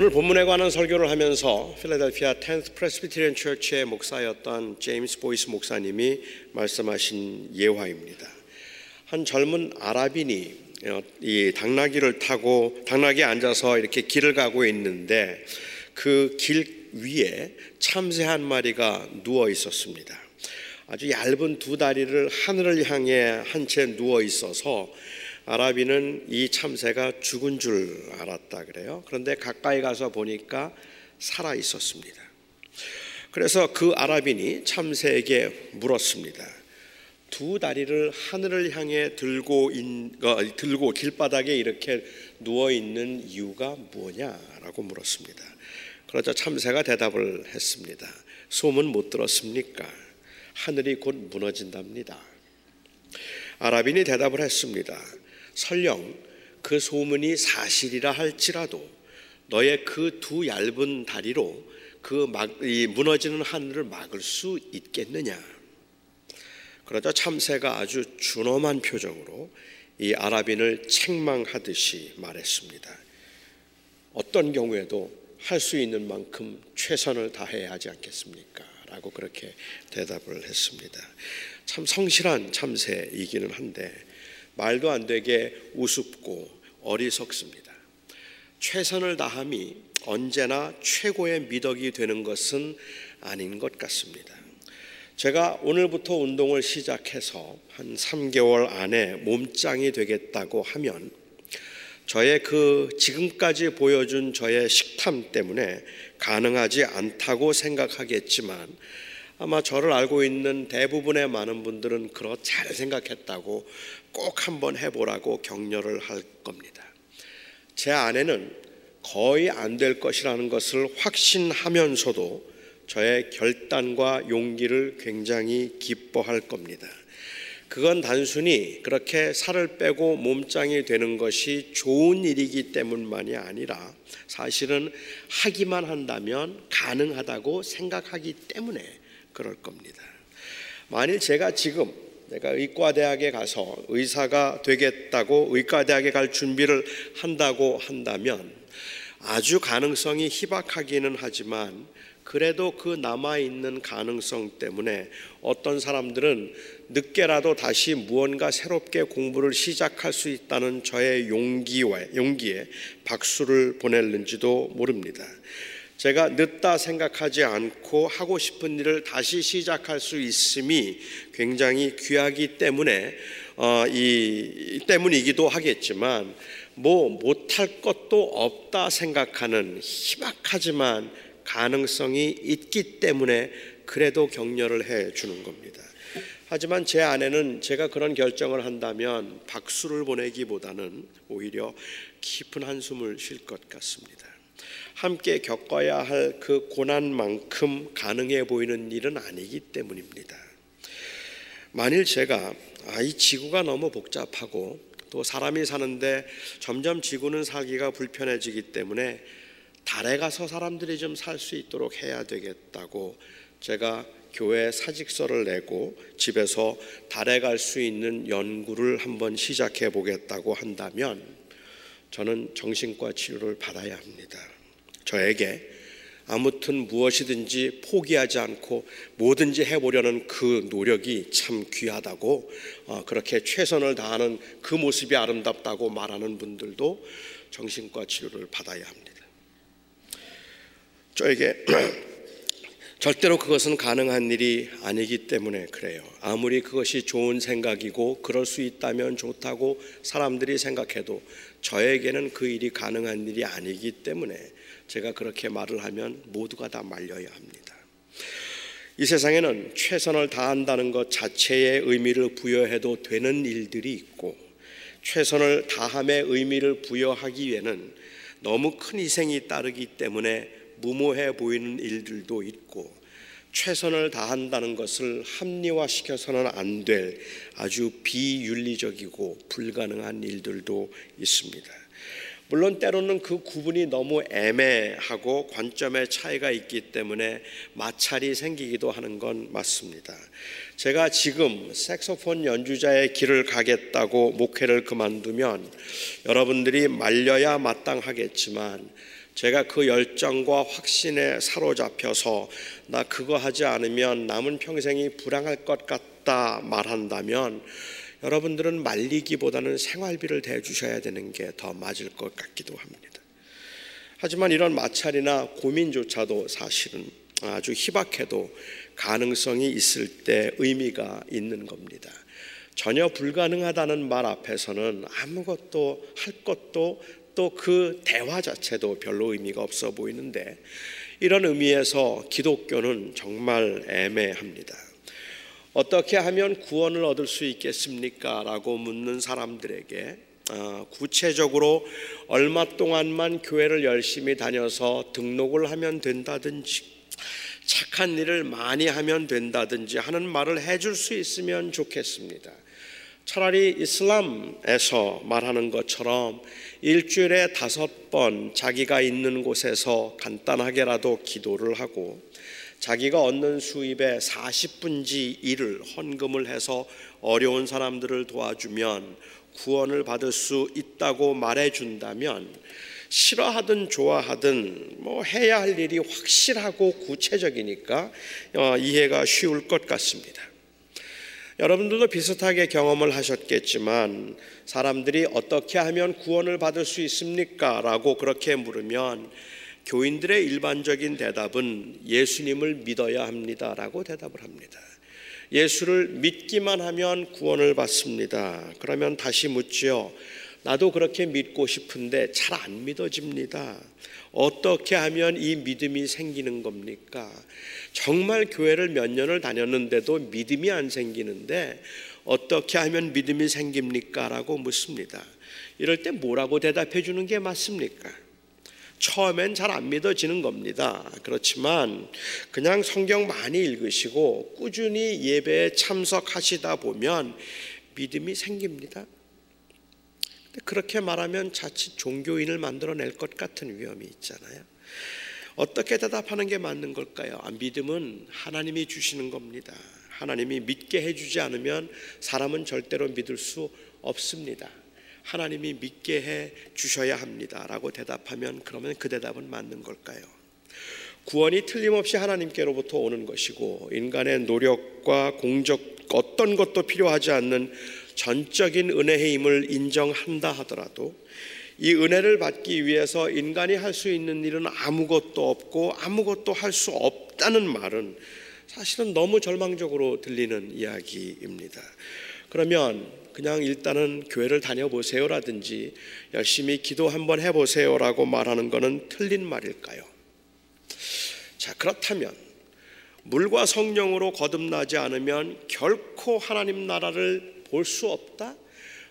오늘 본문에 관한 설교를 하면서 필라델피아 10th Presbyterian Church의 목사였던 제임스 보이스 목사님이 말씀하신 예화입니다. 한 젊은 아랍인이 어, 이 당나귀를 타고 당나귀에 앉아서 이렇게 길을 가고 있는데 그 길 위에 참새 한 마리가 누워 있었습니다. 아주 얇은 두 다리를 하늘을 향해 한 채 누워 있어서 아랍인은 이 참새가 죽은 줄 알았다 그래요. 그런데 가까이 가서 보니까 살아 있었습니다. 그래서 그 아랍인이 참새에게 물었습니다. 두 다리를 하늘을 향해 들고 인, 어, 들고 길바닥에 이렇게 누워 있는 이유가 뭐냐라고 물었습니다. 그러자 참새가 대답을 했습니다. 소문 못 들었습니까? 하늘이 곧 무너진답니다. 아랍인이 대답을 했습니다. 설령 그 소문이 사실이라 할지라도 너의 그 두 얇은 다리로 그 막, 이 무너지는 하늘을 막을 수 있겠느냐? 그러자 참새가 아주 준엄한 표정으로 이 아랍인을 책망하듯이 말했습니다. 어떤 경우에도 할 수 있는 만큼 최선을 다해야 하지 않겠습니까? 라고 그렇게 대답을 했습니다. 참 성실한 참새이기는 한데 말도 안 되게 우습고 어리석습니다. 최선을 다함이 언제나 최고의 미덕이 되는 것은 아닌 것 같습니다. 제가 오늘부터 운동을 시작해서 한 3개월 안에 몸짱이 되겠다고 하면 저의 그 지금까지 보여준 저의 식탐 때문에 가능하지 않다고 생각하겠지만 아마 저를 알고 있는 대부분의 많은 분들은 그렇 잘 생각했다고 꼭 한번 해보라고 격려를 할 겁니다. 제 아내는 거의 안 될 것이라는 것을 확신하면서도 저의 결단과 용기를 굉장히 기뻐할 겁니다. 그건 단순히 그렇게 살을 빼고 몸짱이 되는 것이 좋은 일이기 때문만이 아니라 사실은 하기만 한다면 가능하다고 생각하기 때문에 그럴 겁니다. 만일 제가 지금 내가 의과대학에 가서 의사가 되겠다고 의과대학에 갈 준비를 한다고 한다면 아주 가능성이 희박하기는 하지만 그래도 그 남아있는 가능성 때문에 어떤 사람들은 늦게라도 다시 무언가 새롭게 공부를 시작할 수 있다는 저의 용기와 용기에 박수를 보낼는지도 모릅니다. 제가 늦다 생각하지 않고 하고 싶은 일을 다시 시작할 수 있음이 굉장히 귀하기 때문에 어, 이 때문이기도 하겠지만 뭐 못할 것도 없다 생각하는 희박하지만 가능성이 있기 때문에 그래도 격려를 해 주는 겁니다. 하지만 제 아내는 제가 그런 결정을 한다면 박수를 보내기보다는 오히려 깊은 한숨을 쉴 것 같습니다. 함께 겪어야 할 그 고난만큼 가능해 보이는 일은 아니기 때문입니다. 만일 제가 아, 이 지구가 너무 복잡하고 또 사람이 사는데 점점 지구는 살기가 불편해지기 때문에 달에 가서 사람들이 좀 살 수 있도록 해야 되겠다고 제가 교회 사직서를 내고 집에서 달에 갈 수 있는 연구를 한번 시작해 보겠다고 한다면 저는 정신과 치료를 받아야 합니다. 저에게 아무튼 무엇이든지 포기하지 않고 뭐든지 해보려는 그 노력이 참 귀하다고 어, 그렇게 최선을 다하는 그 모습이 아름답다고 말하는 분들도 정신과 치료를 받아야 합니다. 저에게 절대로 그것은 가능한 일이 아니기 때문에 그래요. 아무리 그것이 좋은 생각이고 그럴 수 있다면 좋다고 사람들이 생각해도 저에게는 그 일이 가능한 일이 아니기 때문에 제가 그렇게 말을 하면 모두가 다 말려야 합니다. 이 세상에는 최선을 다한다는 것 자체의 의미를 부여해도 되는 일들이 있고 최선을 다함의 의미를 부여하기 위해는 너무 큰 희생이 따르기 때문에 무모해 보이는 일들도 있고 최선을 다한다는 것을 합리화시켜서는 안 될 아주 비윤리적이고 불가능한 일들도 있습니다. 물론 때로는 그 구분이 너무 애매하고 관점의 차이가 있기 때문에 마찰이 생기기도 하는 건 맞습니다. 제가 지금 색소폰 연주자의 길을 가겠다고 목회를 그만두면 여러분들이 말려야 마땅하겠지만 제가 그 열정과 확신에 사로잡혀서 나 그거 하지 않으면 남은 평생이 불행할 것 같다 말한다면 여러분들은 말리기보다는 생활비를 대주셔야 되는 게 더 맞을 것 같기도 합니다. 하지만 이런 마찰이나 고민조차도 사실은 아주 희박해도 가능성이 있을 때 의미가 있는 겁니다. 전혀 불가능하다는 말 앞에서는 아무것도 할 것도 또 그 대화 자체도 별로 의미가 없어 보이는데 이런 의미에서 기독교는 정말 애매합니다. 어떻게 하면 구원을 얻을 수 있겠습니까? 라고 묻는 사람들에게 어, 구체적으로 얼마 동안만 교회를 열심히 다녀서 등록을 하면 된다든지 착한 일을 많이 하면 된다든지 하는 말을 해줄 수 있으면 좋겠습니다. 차라리 이슬람에서 말하는 것처럼 일주일에 다섯 번 자기가 있는 곳에서 간단하게라도 기도를 하고 자기가 얻는 수입의 40분지 1을 헌금을 해서 어려운 사람들을 도와주면 구원을 받을 수 있다고 말해 준다면 싫어하든 좋아하든 뭐 해야 할 일이 확실하고 구체적이니까 어, 이해가 쉬울 것 같습니다. 여러분들도 비슷하게 경험을 하셨겠지만 사람들이 어떻게 하면 구원을 받을 수 있습니까? 라고 그렇게 물으면 교인들의 일반적인 대답은 예수님을 믿어야 합니다. 라고 대답을 합니다. 예수를 믿기만 하면 구원을 받습니다. 그러면 다시 묻지요. 나도 그렇게 믿고 싶은데 잘 안 믿어집니다. 어떻게 하면 이 믿음이 생기는 겁니까? 정말 교회를 몇 년을 다녔는데도 믿음이 안 생기는데 어떻게 하면 믿음이 생깁니까? 라고 묻습니다. 이럴 때 뭐라고 대답해 주는 게 맞습니까? 처음엔 잘 안 믿어지는 겁니다. 그렇지만 그냥 성경 많이 읽으시고 꾸준히 예배에 참석하시다 보면 믿음이 생깁니다. 그렇게 말하면 자칫 종교인을 만들어낼 것 같은 위험이 있잖아요. 어떻게 대답하는 게 맞는 걸까요? 아, 믿음은 하나님이 주시는 겁니다. 하나님이 믿게 해주지 않으면 사람은 절대로 믿을 수 없습니다. 하나님이 믿게 해 주셔야 합니다. 라고 대답하면 그러면 그 대답은 맞는 걸까요? 구원이 틀림없이 하나님께로부터 오는 것이고 인간의 노력과 공적 어떤 것도 필요하지 않는 전적인 은혜의 힘을 인정한다 하더라도 이 은혜를 받기 위해서 인간이 할 수 있는 일은 아무것도 없고 아무것도 할 수 없다는 말은 사실은 너무 절망적으로 들리는 이야기입니다. 그러면 그냥 일단은 교회를 다녀보세요라든지 열심히 기도 한번 해보세요라고 말하는 것은 틀린 말일까요? 자, 그렇다면 물과 성령으로 거듭나지 않으면 결코 하나님 나라를 볼 수 없다?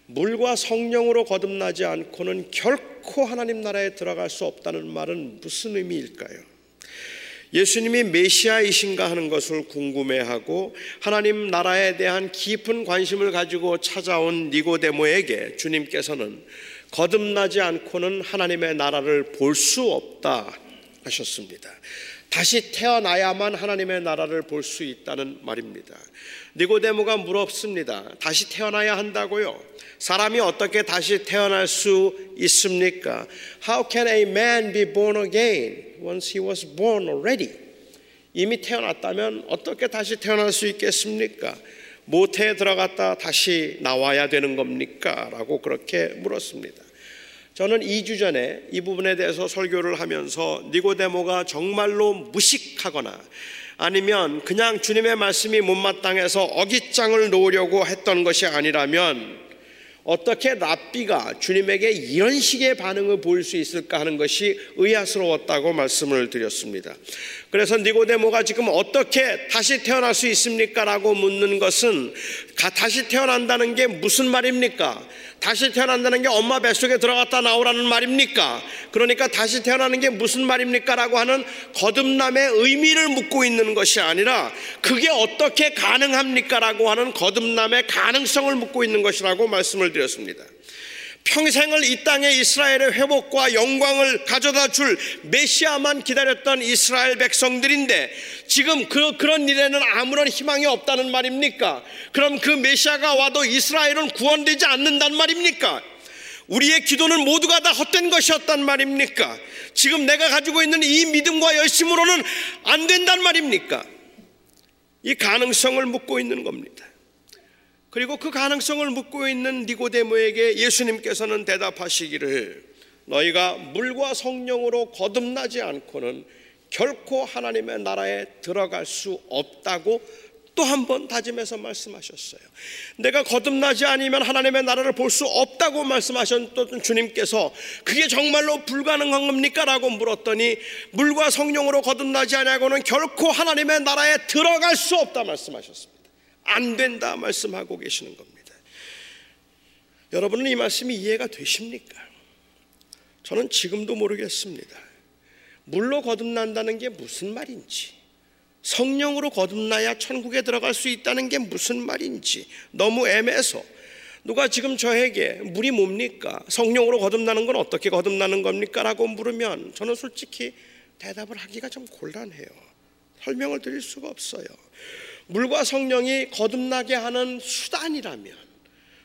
물과 성령으로 거듭나지 않고는 결코 하나님 나라에 들어갈 수 없다는 말은 무슨 의미일까요? 예수님이 메시아이신가 하는 것을 궁금해하고 하나님 나라에 대한 깊은 관심을 가지고 찾아온 니고데모에게 주님께서는 거듭나지 않고는 하나님의 나라를 볼 수 없다 하셨습니다. 다시 태어나야만 하나님의 나라를 볼 수 있다는 말입니다. 니고데모가 물었습니다. 다시 태어나야 한다고요? 사람이 어떻게 다시 태어날 수 있습니까? How can a man be born again once he was born already? 이미 태어났다면 어떻게 다시 태어날 수 있겠습니까? 모태에 들어갔다 다시 나와야 되는 겁니까? 라고 그렇게 물었습니다. 저는 2주 전에 이 부분에 대해서 설교를 하면서 니고데모가 정말로 무식하거나 아니면 그냥 주님의 말씀이 못마땅해서 어깃장을 놓으려고 했던 것이 아니라면 어떻게 랍비가 주님에게 이런 식의 반응을 보일 수 있을까 하는 것이 의아스러웠다고 말씀을 드렸습니다. 그래서 니고데모가 지금 어떻게 다시 태어날 수 있습니까? 라고 묻는 것은 다시 태어난다는 게 무슨 말입니까? 다시 태어난다는 게 엄마 뱃속에 들어갔다 나오라는 말입니까? 그러니까 다시 태어나는 게 무슨 말입니까? 라고 하는 거듭남의 의미를 묻고 있는 것이 아니라 그게 어떻게 가능합니까? 라고 하는 거듭남의 가능성을 묻고 있는 것이라고 말씀을 드렸습니다. 평생을 이 땅에 이스라엘의 회복과 영광을 가져다 줄 메시아만 기다렸던 이스라엘 백성들인데 지금 그, 그런 일에는 아무런 희망이 없다는 말입니까? 그럼 그 메시아가 와도 이스라엘은 구원되지 않는단 말입니까? 우리의 기도는 모두가 다 헛된 것이었단 말입니까? 지금 내가 가지고 있는 이 믿음과 열심으로는 안 된단 말입니까? 이 가능성을 묻고 있는 겁니다. 그리고 그 가능성을 묻고 있는 니고데모에게 예수님께서는 대답하시기를 너희가 물과 성령으로 거듭나지 않고는 결코 하나님의 나라에 들어갈 수 없다고 또 한 번 다짐해서 말씀하셨어요. 내가 거듭나지 않으면 하나님의 나라를 볼 수 없다고 말씀하셨던 주님께서 그게 정말로 불가능한 겁니까? 라고 물었더니 물과 성령으로 거듭나지 않고는 결코 하나님의 나라에 들어갈 수 없다 말씀하셨습니다. 안 된다 말씀하고 계시는 겁니다. 여러분은 이 말씀이 이해가 되십니까? 저는 지금도 모르겠습니다. 물로 거듭난다는 게 무슨 말인지, 성령으로 거듭나야 천국에 들어갈 수 있다는 게 무슨 말인지 너무 애매해서 누가 지금 저에게 물이 뭡니까? 성령으로 거듭나는 건 어떻게 거듭나는 겁니까? 라고 물으면 저는 솔직히 대답을 하기가 좀 곤란해요. 설명을 드릴 수가 없어요. 물과 성령이 거듭나게 하는 수단이라면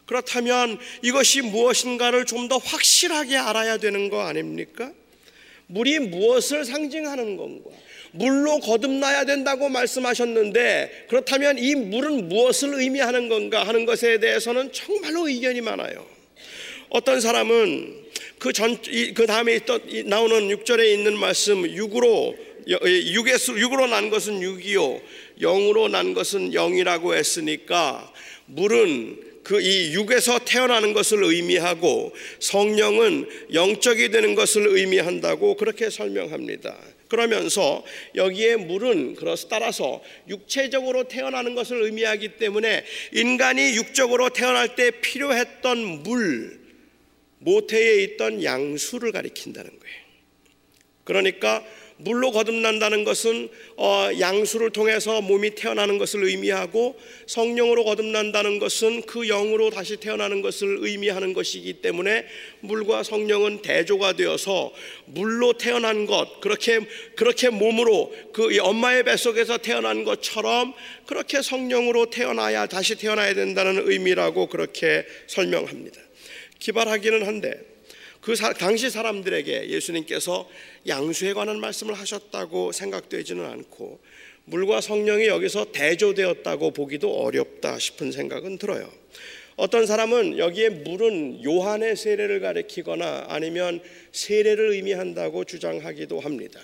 그렇다면 이것이 무엇인가를 좀 더 확실하게 알아야 되는 거 아닙니까? 물이 무엇을 상징하는 건가? 물로 거듭나야 된다고 말씀하셨는데 그렇다면 이 물은 무엇을 의미하는 건가 하는 것에 대해서는 정말로 의견이 많아요. 어떤 사람은 그 전, 그 다음에 있던, 나오는 6절에 있는 말씀, 6으로, 6에서, 6으로 난 것은 6이요, 0으로 난 것은 0이라고 했으니까, 물은 그이 육에서 태어나는 것을 의미하고 성령은 영적이 되는 것을 의미한다고 그렇게 설명합니다. 그러면서 여기에 물은 그래서 따라서 육체적으로 태어나는 것을 의미하기 때문에 인간이 육적으로 태어날 때 필요했던 물, 모태에 있던 양수를 가리킨다는 거예요. 그러니까 물로 거듭난다는 것은 어, 양수를 통해서 몸이 태어나는 것을 의미하고 성령으로 거듭난다는 것은 그 영으로 다시 태어나는 것을 의미하는 것이기 때문에 물과 성령은 대조가 되어서 물로 태어난 것 그렇게 그렇게 몸으로 그 엄마의 뱃속에서 태어난 것처럼 그렇게 성령으로 태어나야 다시 태어나야 된다는 의미라고 그렇게 설명합니다. 기발하기는 한데 그 사, 당시 사람들에게 예수님께서 양수에 관한 말씀을 하셨다고 생각되지는 않고 물과 성령이 여기서 대조되었다고 보기도 어렵다 싶은 생각은 들어요. 어떤 사람은 여기에 물은 요한의 세례를 가리키거나 아니면 세례를 의미한다고 주장하기도 합니다.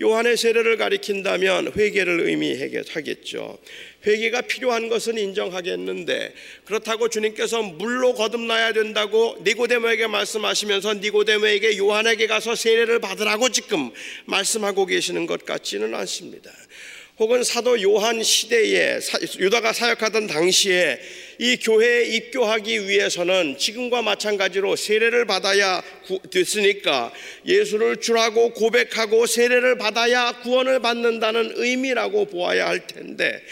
요한의 세례를 가리킨다면 회개를 의미하겠죠. 회개가 필요한 것은 인정하겠는데 그렇다고 주님께서 물로 거듭나야 된다고 니고데모에게 말씀하시면서 니고데모에게 요한에게 가서 세례를 받으라고 지금 말씀하고 계시는 것 같지는 않습니다. 혹은 사도 요한 시대에 유다가 사역하던 당시에 이 교회에 입교하기 위해서는 지금과 마찬가지로 세례를 받아야 됐으니까 예수를 주라고 고백하고 세례를 받아야 구원을 받는다는 의미라고 보아야 할 텐데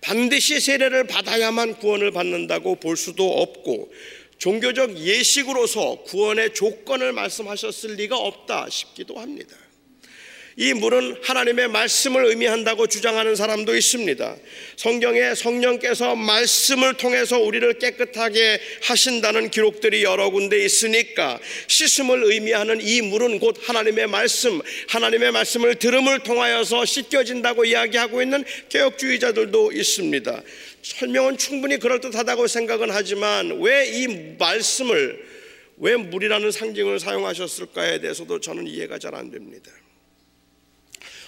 반드시 세례를 받아야만 구원을 받는다고 볼 수도 없고 종교적 예식으로서 구원의 조건을 말씀하셨을 리가 없다 싶기도 합니다. 이 물은 하나님의 말씀을 의미한다고 주장하는 사람도 있습니다. 성경에 성령께서 말씀을 통해서 우리를 깨끗하게 하신다는 기록들이 여러 군데 있으니까 씻음을 의미하는 이 물은 곧 하나님의 말씀, 하나님의 말씀을 들음을 통하여서 씻겨진다고 이야기하고 있는 개혁주의자들도 있습니다. 설명은 충분히 그럴듯하다고 생각은 하지만 왜 이 말씀을 왜 물이라는 상징을 사용하셨을까에 대해서도 저는 이해가 잘 안 됩니다.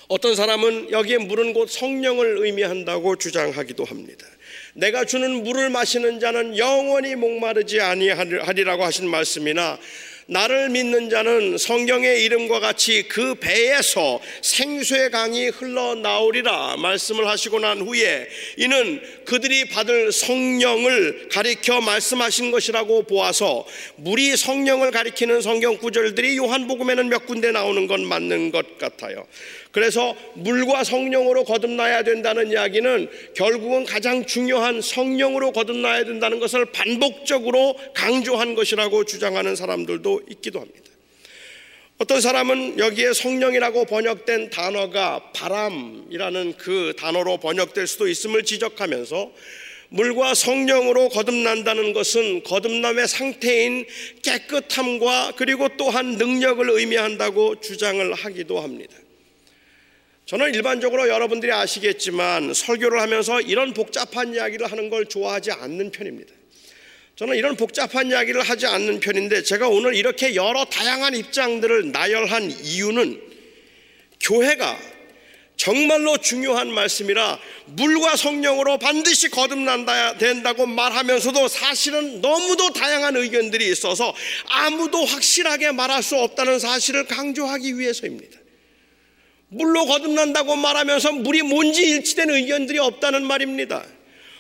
어떤 사람은 여기에 물은 곧 성령을 의미한다고 주장하기도 합니다. 내가 주는 물을 마시는 자는 영원히 목마르지 아니하리라고 하신 말씀이나 나를 믿는 자는 성경의 이름과 같이 그 배에서 생수의 강이 흘러나오리라 말씀을 하시고 난 후에 이는 그들이 받을 성령을 가리켜 말씀하신 것이라고 보아서 물이 성령을 가리키는 성경 구절들이 요한복음에는 몇 군데 나오는 건 맞는 것 같아요. 그래서 물과 성령으로 거듭나야 된다는 이야기는 결국은 가장 중요한 성령으로 거듭나야 된다는 것을 반복적으로 강조한 것이라고 주장하는 사람들도 있기도 합니다. 어떤 사람은 여기에 성령이라고 번역된 단어가 바람이라는 그 단어로 번역될 수도 있음을 지적하면서 물과 성령으로 거듭난다는 것은 거듭남의 상태인 깨끗함과 그리고 또한 능력을 의미한다고 주장을 하기도 합니다. 저는 일반적으로 여러분들이 아시겠지만 설교를 하면서 이런 복잡한 이야기를 하는 걸 좋아하지 않는 편입니다. 저는 이런 복잡한 이야기를 하지 않는 편인데 제가 오늘 이렇게 여러 다양한 입장들을 나열한 이유는 교회가 정말로 중요한 말씀이라 물과 성령으로 반드시 거듭난다 된다고 말하면서도 사실은 너무도 다양한 의견들이 있어서 아무도 확실하게 말할 수 없다는 사실을 강조하기 위해서입니다. 물로 거듭난다고 말하면서 물이 뭔지 일치된 의견들이 없다는 말입니다.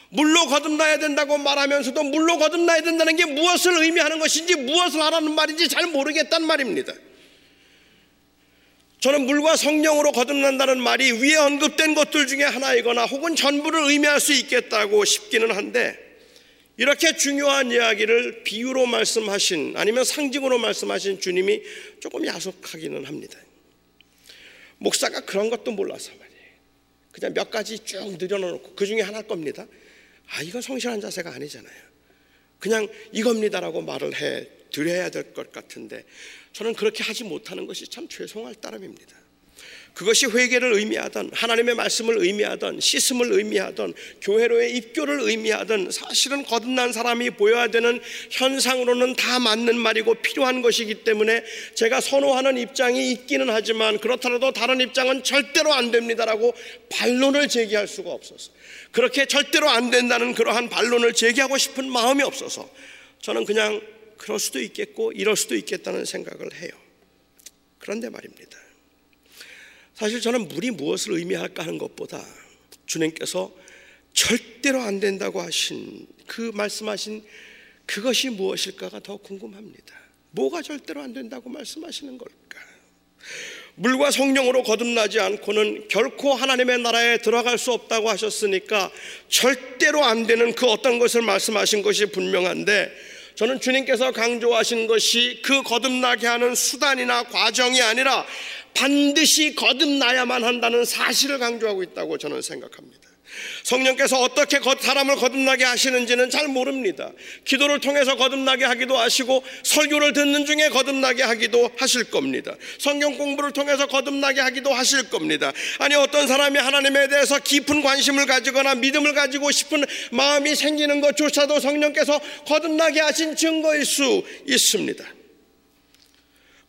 물로 거듭나야 된다고 말하면서도 물로 거듭나야 된다는 게 무엇을 의미하는 것인지 무엇을 하라는 말인지 잘 모르겠단 말입니다. 저는 물과 성령으로 거듭난다는 말이 위에 언급된 것들 중에 하나이거나 혹은 전부를 의미할 수 있겠다고 싶기는 한데 이렇게 중요한 이야기를 비유로 말씀하신 아니면 상징으로 말씀하신 주님이 조금 야속하기는 합니다. 목사가 그런 것도 몰라서 말이에요. 그냥 몇 가지 쭉 늘여놓고 그 중에 하나일 겁니다. 아, 이건 성실한 자세가 아니잖아요. 그냥 이겁니다라고 말을 해 드려야 될 것 같은데 저는 그렇게 하지 못하는 것이 참 죄송할 따름입니다. 그것이 회개를 의미하던 하나님의 말씀을 의미하던 씻음을 의미하던 교회로의 입교를 의미하던 사실은 거듭난 사람이 보여야 되는 현상으로는 다 맞는 말이고 필요한 것이기 때문에 제가 선호하는 입장이 있기는 하지만 그렇더라도 다른 입장은 절대로 안 됩니다라고 반론을 제기할 수가 없어서 그렇게 절대로 안 된다는 그러한 반론을 제기하고 싶은 마음이 없어서 저는 그냥 그럴 수도 있겠고 이럴 수도 있겠다는 생각을 해요. 그런데 말입니다. 사실 저는 물이 무엇을 의미할까 하는 것보다 주님께서 절대로 안 된다고 하신 그 말씀하신 그것이 무엇일까가 더 궁금합니다. 뭐가 절대로 안 된다고 말씀하시는 걸까? 물과 성령으로 거듭나지 않고는 결코 하나님의 나라에 들어갈 수 없다고 하셨으니까 절대로 안 되는 그 어떤 것을 말씀하신 것이 분명한데 저는 주님께서 강조하신 것이 그 거듭나게 하는 수단이나 과정이 아니라 반드시 거듭나야만 한다는 사실을 강조하고 있다고 저는 생각합니다. 성령께서 어떻게 사람을 거듭나게 하시는지는 잘 모릅니다. 기도를 통해서 거듭나게 하기도 하시고 설교를 듣는 중에 거듭나게 하기도 하실 겁니다. 성경 공부를 통해서 거듭나게 하기도 하실 겁니다. 아니 어떤 사람이 하나님에 대해서 깊은 관심을 가지거나 믿음을 가지고 싶은 마음이 생기는 것조차도 성령께서 거듭나게 하신 증거일 수 있습니다.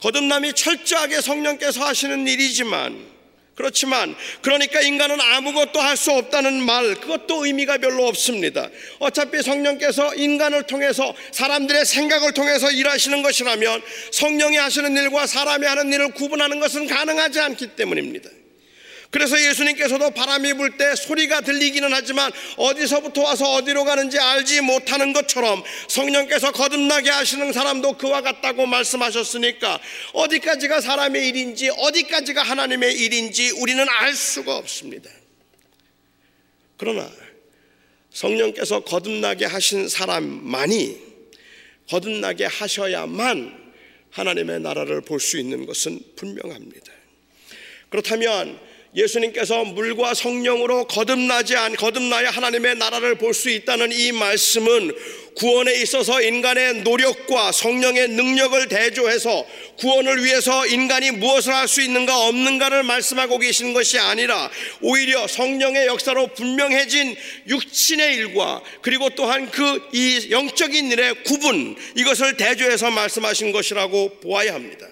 거듭남이 철저하게 성령께서 하시는 일이지만 그렇지만 그러니까 인간은 아무것도 할 수 없다는 말 그것도 의미가 별로 없습니다. 어차피 성령께서 인간을 통해서 사람들의 생각을 통해서 일하시는 것이라면 성령이 하시는 일과 사람이 하는 일을 구분하는 것은 가능하지 않기 때문입니다. 그래서 예수님께서도 바람이 불 때 소리가 들리기는 하지만 어디서부터 와서 어디로 가는지 알지 못하는 것처럼 성령께서 거듭나게 하시는 사람도 그와 같다고 말씀하셨으니까 어디까지가 사람의 일인지 어디까지가 하나님의 일인지 우리는 알 수가 없습니다. 그러나 성령께서 거듭나게 하신 사람만이 거듭나게 하셔야만 하나님의 나라를 볼 수 있는 것은 분명합니다. 그렇다면 예수님께서 물과 성령으로 거듭나지 않 거듭나야 하나님의 나라를 볼 수 있다는 이 말씀은 구원에 있어서 인간의 노력과 성령의 능력을 대조해서 구원을 위해서 인간이 무엇을 할 수 있는가 없는가를 말씀하고 계신 것이 아니라 오히려 성령의 역사로 분명해진 육신의 일과 그리고 또한 그 이 영적인 일의 구분 이것을 대조해서 말씀하신 것이라고 보아야 합니다.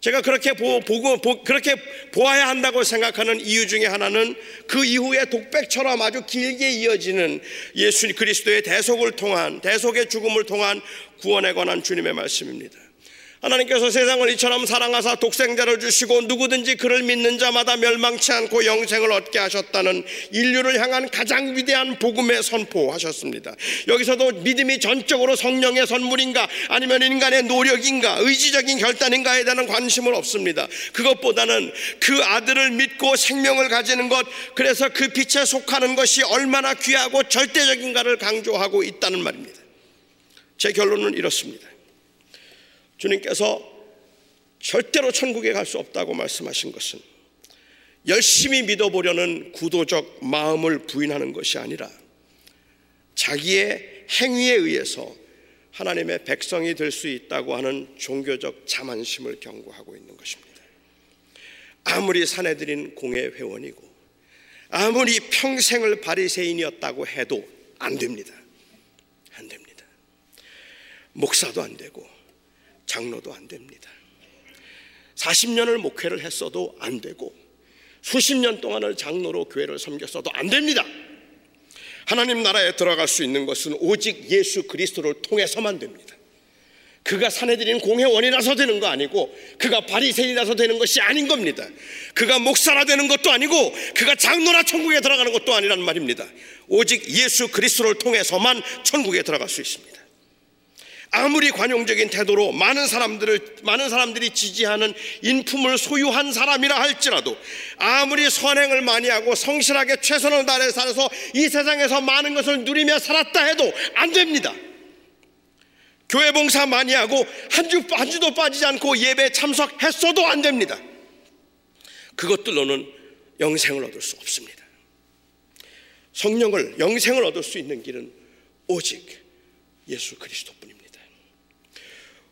제가 그렇게 보, 보고 보, 그렇게 보아야 한다고 생각하는 이유 중에 하나는 그 이후에 독백처럼 아주 길게 이어지는 예수 그리스도의 대속을 통한 대속의 죽음을 통한 구원에 관한 주님의 말씀입니다. 하나님께서 세상을 이처럼 사랑하사 독생자를 주시고 누구든지 그를 믿는 자마다 멸망치 않고 영생을 얻게 하셨다는 인류를 향한 가장 위대한 복음의 선포하셨습니다. 여기서도 믿음이 전적으로 성령의 선물인가 아니면 인간의 노력인가 의지적인 결단인가에 대한 관심은 없습니다. 그것보다는 그 아들을 믿고 생명을 가지는 것 그래서 그 빛에 속하는 것이 얼마나 귀하고 절대적인가를 강조하고 있다는 말입니다. 제 결론은 이렇습니다. 주님께서 절대로 천국에 갈 수 없다고 말씀하신 것은 열심히 믿어보려는 구도적 마음을 부인하는 것이 아니라 자기의 행위에 의해서 하나님의 백성이 될 수 있다고 하는 종교적 자만심을 경고하고 있는 것입니다. 아무리 사내들인 공회 회원이고 아무리 평생을 바리새인이었다고 해도 안 됩니다. 안 됩니다. 목사도 안 되고 장로도 안 됩니다. 40년을 목회를 했어도 안 되고 수십 년 동안을 장로로 교회를 섬겼어도 안 됩니다. 하나님 나라에 들어갈 수 있는 것은 오직 예수 그리스도를 통해서만 됩니다. 그가 사내들인 공회원이라서 되는 거 아니고 그가 바리새인이라서 되는 것이 아닌 겁니다. 그가 목사라 되는 것도 아니고 그가 장로나 천국에 들어가는 것도 아니란 말입니다. 오직 예수 그리스도를 통해서만 천국에 들어갈 수 있습니다. 아무리 관용적인 태도로 많은 사람들을 많은 사람들이 지지하는 인품을 소유한 사람이라 할지라도 아무리 선행을 많이 하고 성실하게 최선을 다해 살아서 이 세상에서 많은 것을 누리며 살았다 해도 안 됩니다. 교회 봉사 많이 하고 한 주 한 주도 빠지지 않고 예배 참석했어도 안 됩니다. 그것들로는 영생을 얻을 수 없습니다. 성령을 영생을 얻을 수 있는 길은 오직 예수 그리스도뿐입니다.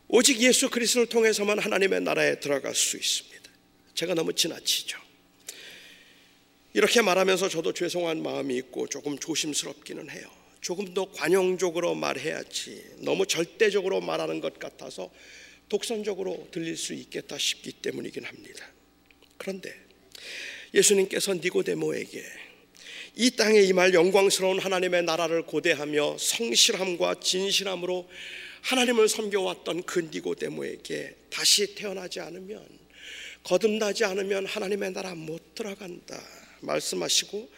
오직 예수 그리스도를 통해서만 하나님의 나라에 들어갈 수 있습니다. 제가 너무 지나치죠. 이렇게 말하면서 저도 죄송한 마음이 있고 조금 조심스럽기는 해요. 조금 더 관용적으로 말해야지 너무 절대적으로 말하는 것 같아서 독선적으로 들릴 수 있겠다 싶기 때문이긴 합니다. 그런데 예수님께서 니고데모에게 이 땅에 임할 영광스러운 하나님의 나라를 고대하며 성실함과 진실함으로 하나님을 섬겨왔던 그 니고데모에게 다시 태어나지 않으면 거듭나지 않으면 하나님의 나라 못 들어간다 말씀하시고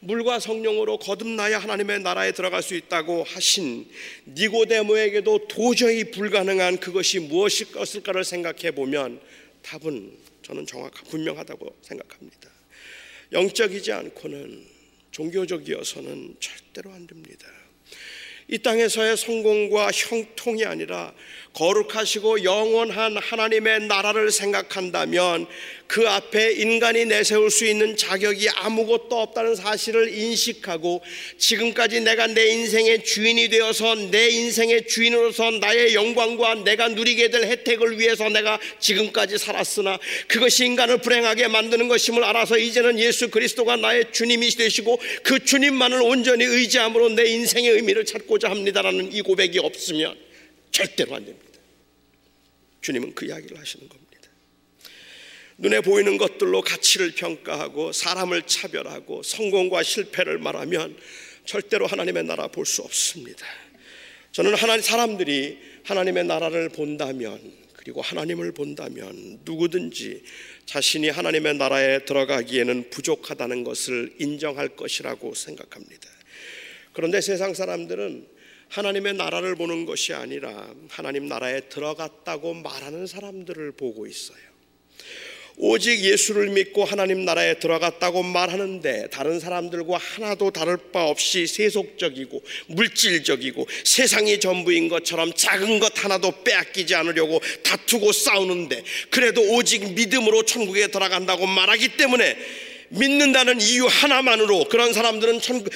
물과 성령으로 거듭나야 하나님의 나라에 들어갈 수 있다고 하신 니고데모에게도 도저히 불가능한 그것이 무엇일까를 생각해 보면 답은 저는 정확 분명하다고 생각합니다. 영적이지 않고는 종교적이어서는 절대로 안 됩니다. 이 땅에서의 성공과 형통이 아니라 거룩하시고 영원한 하나님의 나라를 생각한다면 그 앞에 인간이 내세울 수 있는 자격이 아무것도 없다는 사실을 인식하고 지금까지 내가 내 인생의 주인이 되어서 내 인생의 주인으로서 나의 영광과 내가 누리게 될 혜택을 위해서 내가 지금까지 살았으나 그것이 인간을 불행하게 만드는 것임을 알아서 이제는 예수 그리스도가 나의 주님이 되시고 그 주님만을 온전히 의지함으로 내 인생의 의미를 찾고자 합니다라는 이 고백이 없으면 절대로 안 됩니다. 주님은 그 이야기를 하시는 겁니다. 눈에 보이는 것들로 가치를 평가하고 사람을 차별하고 성공과 실패를 말하면 절대로 하나님의 나라 볼 수 없습니다. 저는 하나님 사람들이 하나님의 나라를 본다면 그리고 하나님을 본다면 누구든지 자신이 하나님의 나라에 들어가기에는 부족하다는 것을 인정할 것이라고 생각합니다. 그런데 세상 사람들은 하나님의 나라를 보는 것이 아니라 하나님 나라에 들어갔다고 말하는 사람들을 보고 있어요. 오직 예수를 믿고 하나님 나라에 들어갔다고 말하는데 다른 사람들과 하나도 다를 바 없이 세속적이고 물질적이고 세상이 전부인 것처럼 작은 것 하나도 빼앗기지 않으려고 다투고 싸우는데 그래도 오직 믿음으로 천국에 들어간다고 말하기 때문에 믿는다는 이유 하나만으로 그런 사람들은 천국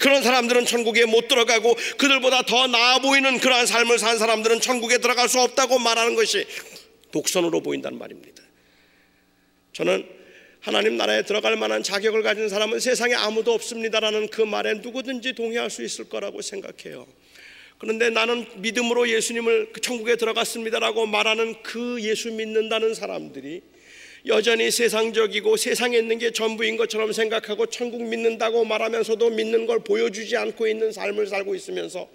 그런 사람들은 천국에 못 들어가고 그들보다 더 나아 보이는 그러한 삶을 산 사람들은 천국에 들어갈 수 없다고 말하는 것이 독선으로 보인다는 말입니다. 저는 하나님 나라에 들어갈 만한 자격을 가진 사람은 세상에 아무도 없습니다라는 그 말에 누구든지 동의할 수 있을 거라고 생각해요. 그런데 나는 믿음으로 예수님을 그 천국에 들어갔습니다라고 말하는 그 예수 믿는다는 사람들이 여전히 세상적이고 세상에 있는 게 전부인 것처럼 생각하고 천국 믿는다고 말하면서도 믿는 걸 보여주지 않고 있는 삶을 살고 있으면서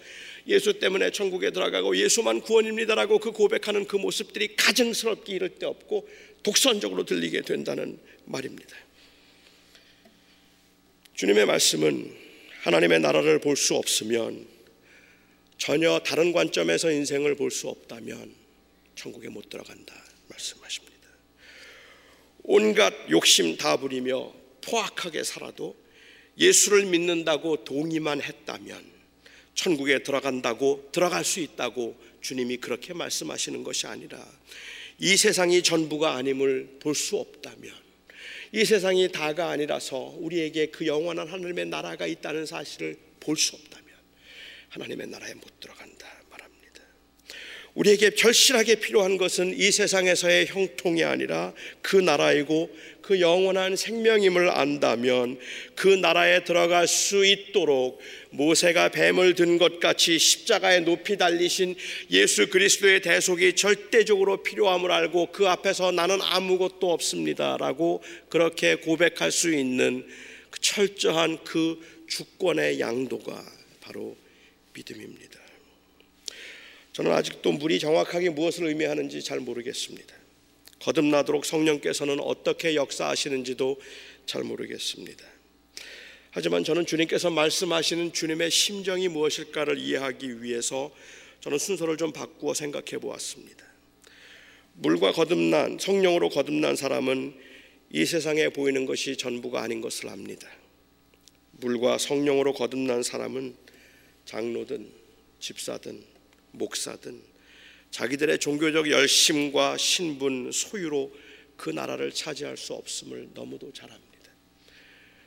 예수 때문에 천국에 들어가고 예수만 구원입니다라고 그 고백하는 그 모습들이 가증스럽게 이를 데 없고 독선적으로 들리게 된다는 말입니다. 주님의 말씀은 하나님의 나라를 볼 수 없으면 전혀 다른 관점에서 인생을 볼 수 없다면 천국에 못 들어간다 말씀하십니다. 온갖 욕심 다 부리며 포악하게 살아도 예수를 믿는다고 동의만 했다면 천국에 들어간다고 들어갈 수 있다고 주님이 그렇게 말씀하시는 것이 아니라 이 세상이 전부가 아님을 볼 수 없다면 이 세상이 다가 아니라서 우리에게 그 영원한 하나님의 나라가 있다는 사실을 볼 수 없다면 하나님의 나라에 못 들어간다. 우리에게 절실하게 필요한 것은 이 세상에서의 형통이 아니라 그 나라이고 그 영원한 생명임을 안다면 그 나라에 들어갈 수 있도록 모세가 뱀을 든 것 같이 십자가에 높이 달리신 예수 그리스도의 대속이 절대적으로 필요함을 알고 그 앞에서 나는 아무것도 없습니다라고 그렇게 고백할 수 있는 그 철저한 그 주권의 양도가 바로 믿음입니다. 저는 아직도 물이 정확하게 무엇을 의미하는지 잘 모르겠습니다. 거듭나도록 성령께서는 어떻게 역사하시는지도 잘 모르겠습니다. 하지만 저는 주님께서 말씀하시는 주님의 심정이 무엇일까를 이해하기 위해서 저는 순서를 좀 바꾸어 생각해 보았습니다. 물과 거듭난 성령으로 거듭난 사람은 이 세상에 보이는 것이 전부가 아닌 것을 압니다. 물과 성령으로 거듭난 사람은 장로든 집사든 목사든 자기들의 종교적 열심과 신분, 소유로 그 나라를 차지할 수 없음을 너무도 잘 압니다.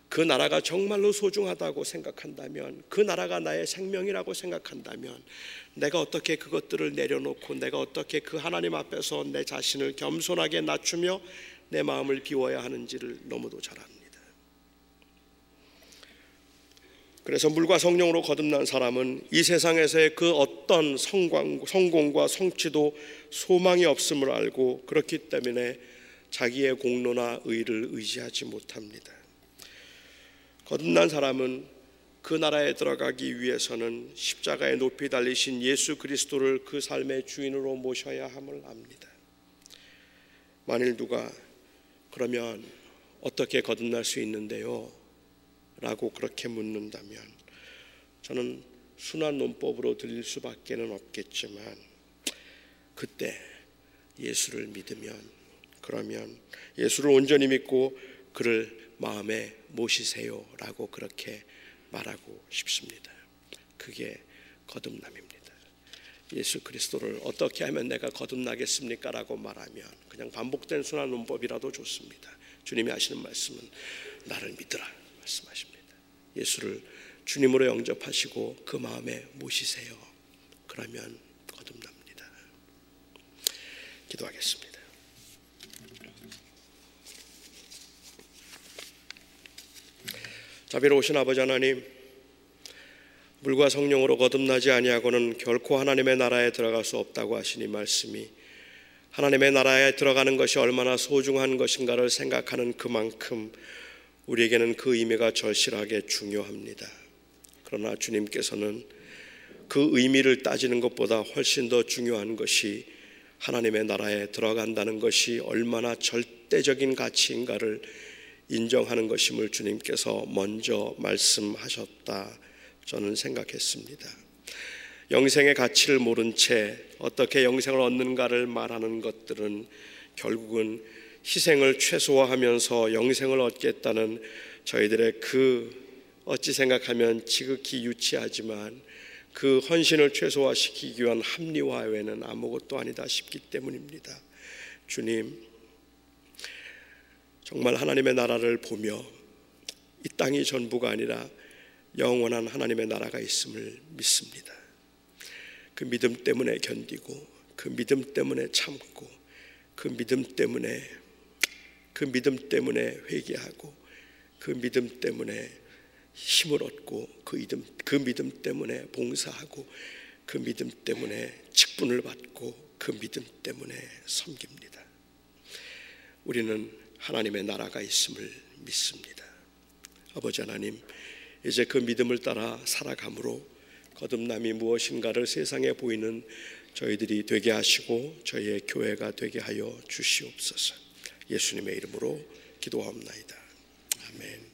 그 나라가 정말로 소중하다고 생각한다면, 그 나라가 나의 생명이라고 생각한다면, 내가 어떻게 그것들을 내려놓고, 내가 어떻게 그 하나님 앞에서 내 자신을 겸손하게 낮추며 내 마음을 비워야 하는지를 너무도 잘 압니다. 그래서 물과 성령으로 거듭난 사람은 이 세상에서의 그 어떤 성광, 성공과 성취도 소망이 없음을 알고 그렇기 때문에 자기의 공로나 의를 의지하지 못합니다. 거듭난 사람은 그 나라에 들어가기 위해서는 십자가에 높이 달리신 예수 그리스도를 그 삶의 주인으로 모셔야 함을 압니다. 만일 누가 그러면 어떻게 거듭날 수 있는데요? 라고 그렇게 묻는다면 저는 순한 논법으로 들릴 수밖에는 없겠지만 그때 예수를 믿으면 그러면 예수를 온전히 믿고 그를 마음에 모시세요라고 그렇게 말하고 싶습니다. 그게 거듭남입니다. 예수 그리스도를 어떻게 하면 내가 거듭나겠습니까 라고 말하면 그냥 반복된 순한 논법이라도 좋습니다. 주님이 하시는 말씀은 나를 믿으라. 말씀하십니다. 예수를 주님으로 영접하시고 그 마음에 모시세요. 그러면 거듭납니다. 기도하겠습니다. 자비로우신 아버지 하나님, 물과 성령으로 거듭나지 아니하고는 결코 하나님의 나라에 들어갈 수 없다고 하시니 말씀이 하나님의 나라에 들어가는 것이 얼마나 소중한 것인가를 생각하는 그만큼 우리에게는 그 의미가 절실하게 중요합니다. 그러나 주님께서는 그 의미를 따지는 것보다 훨씬 더 중요한 것이 하나님의 나라에 들어간다는 것이 얼마나 절대적인 가치인가를 인정하는 것임을 주님께서 먼저 말씀하셨다. 저는 생각했습니다. 영생의 가치를 모른 채 어떻게 영생을 얻는가를 말하는 것들은 결국은 희생을 최소화하면서 영생을 얻겠다는 저희들의 그 어찌 생각하면 지극히 유치하지만 그 헌신을 최소화시키기 위한 합리화 외에는 아무것도 아니다 싶기 때문입니다. 주님, 정말 하나님의 나라를 보며 이 땅이 전부가 아니라 영원한 하나님의 나라가 있음을 믿습니다. 그 믿음 때문에 견디고, 그 믿음 때문에 참고, 그 믿음 때문에 그 믿음 때문에 회개하고 그 믿음 때문에 힘을 얻고 그 믿음 그 믿음 때문에 봉사하고 그 믿음 때문에 직분을 받고 그 믿음 때문에 섬깁니다. 우리는 하나님의 나라가 있음을 믿습니다. 아버지 하나님, 이제 그 믿음을 따라 살아감으로 거듭남이 무엇인가를 세상에 보이는 저희들이 되게 하시고 저희의 교회가 되게 하여 주시옵소서. 예수님의 이름으로 기도합니다. 아멘.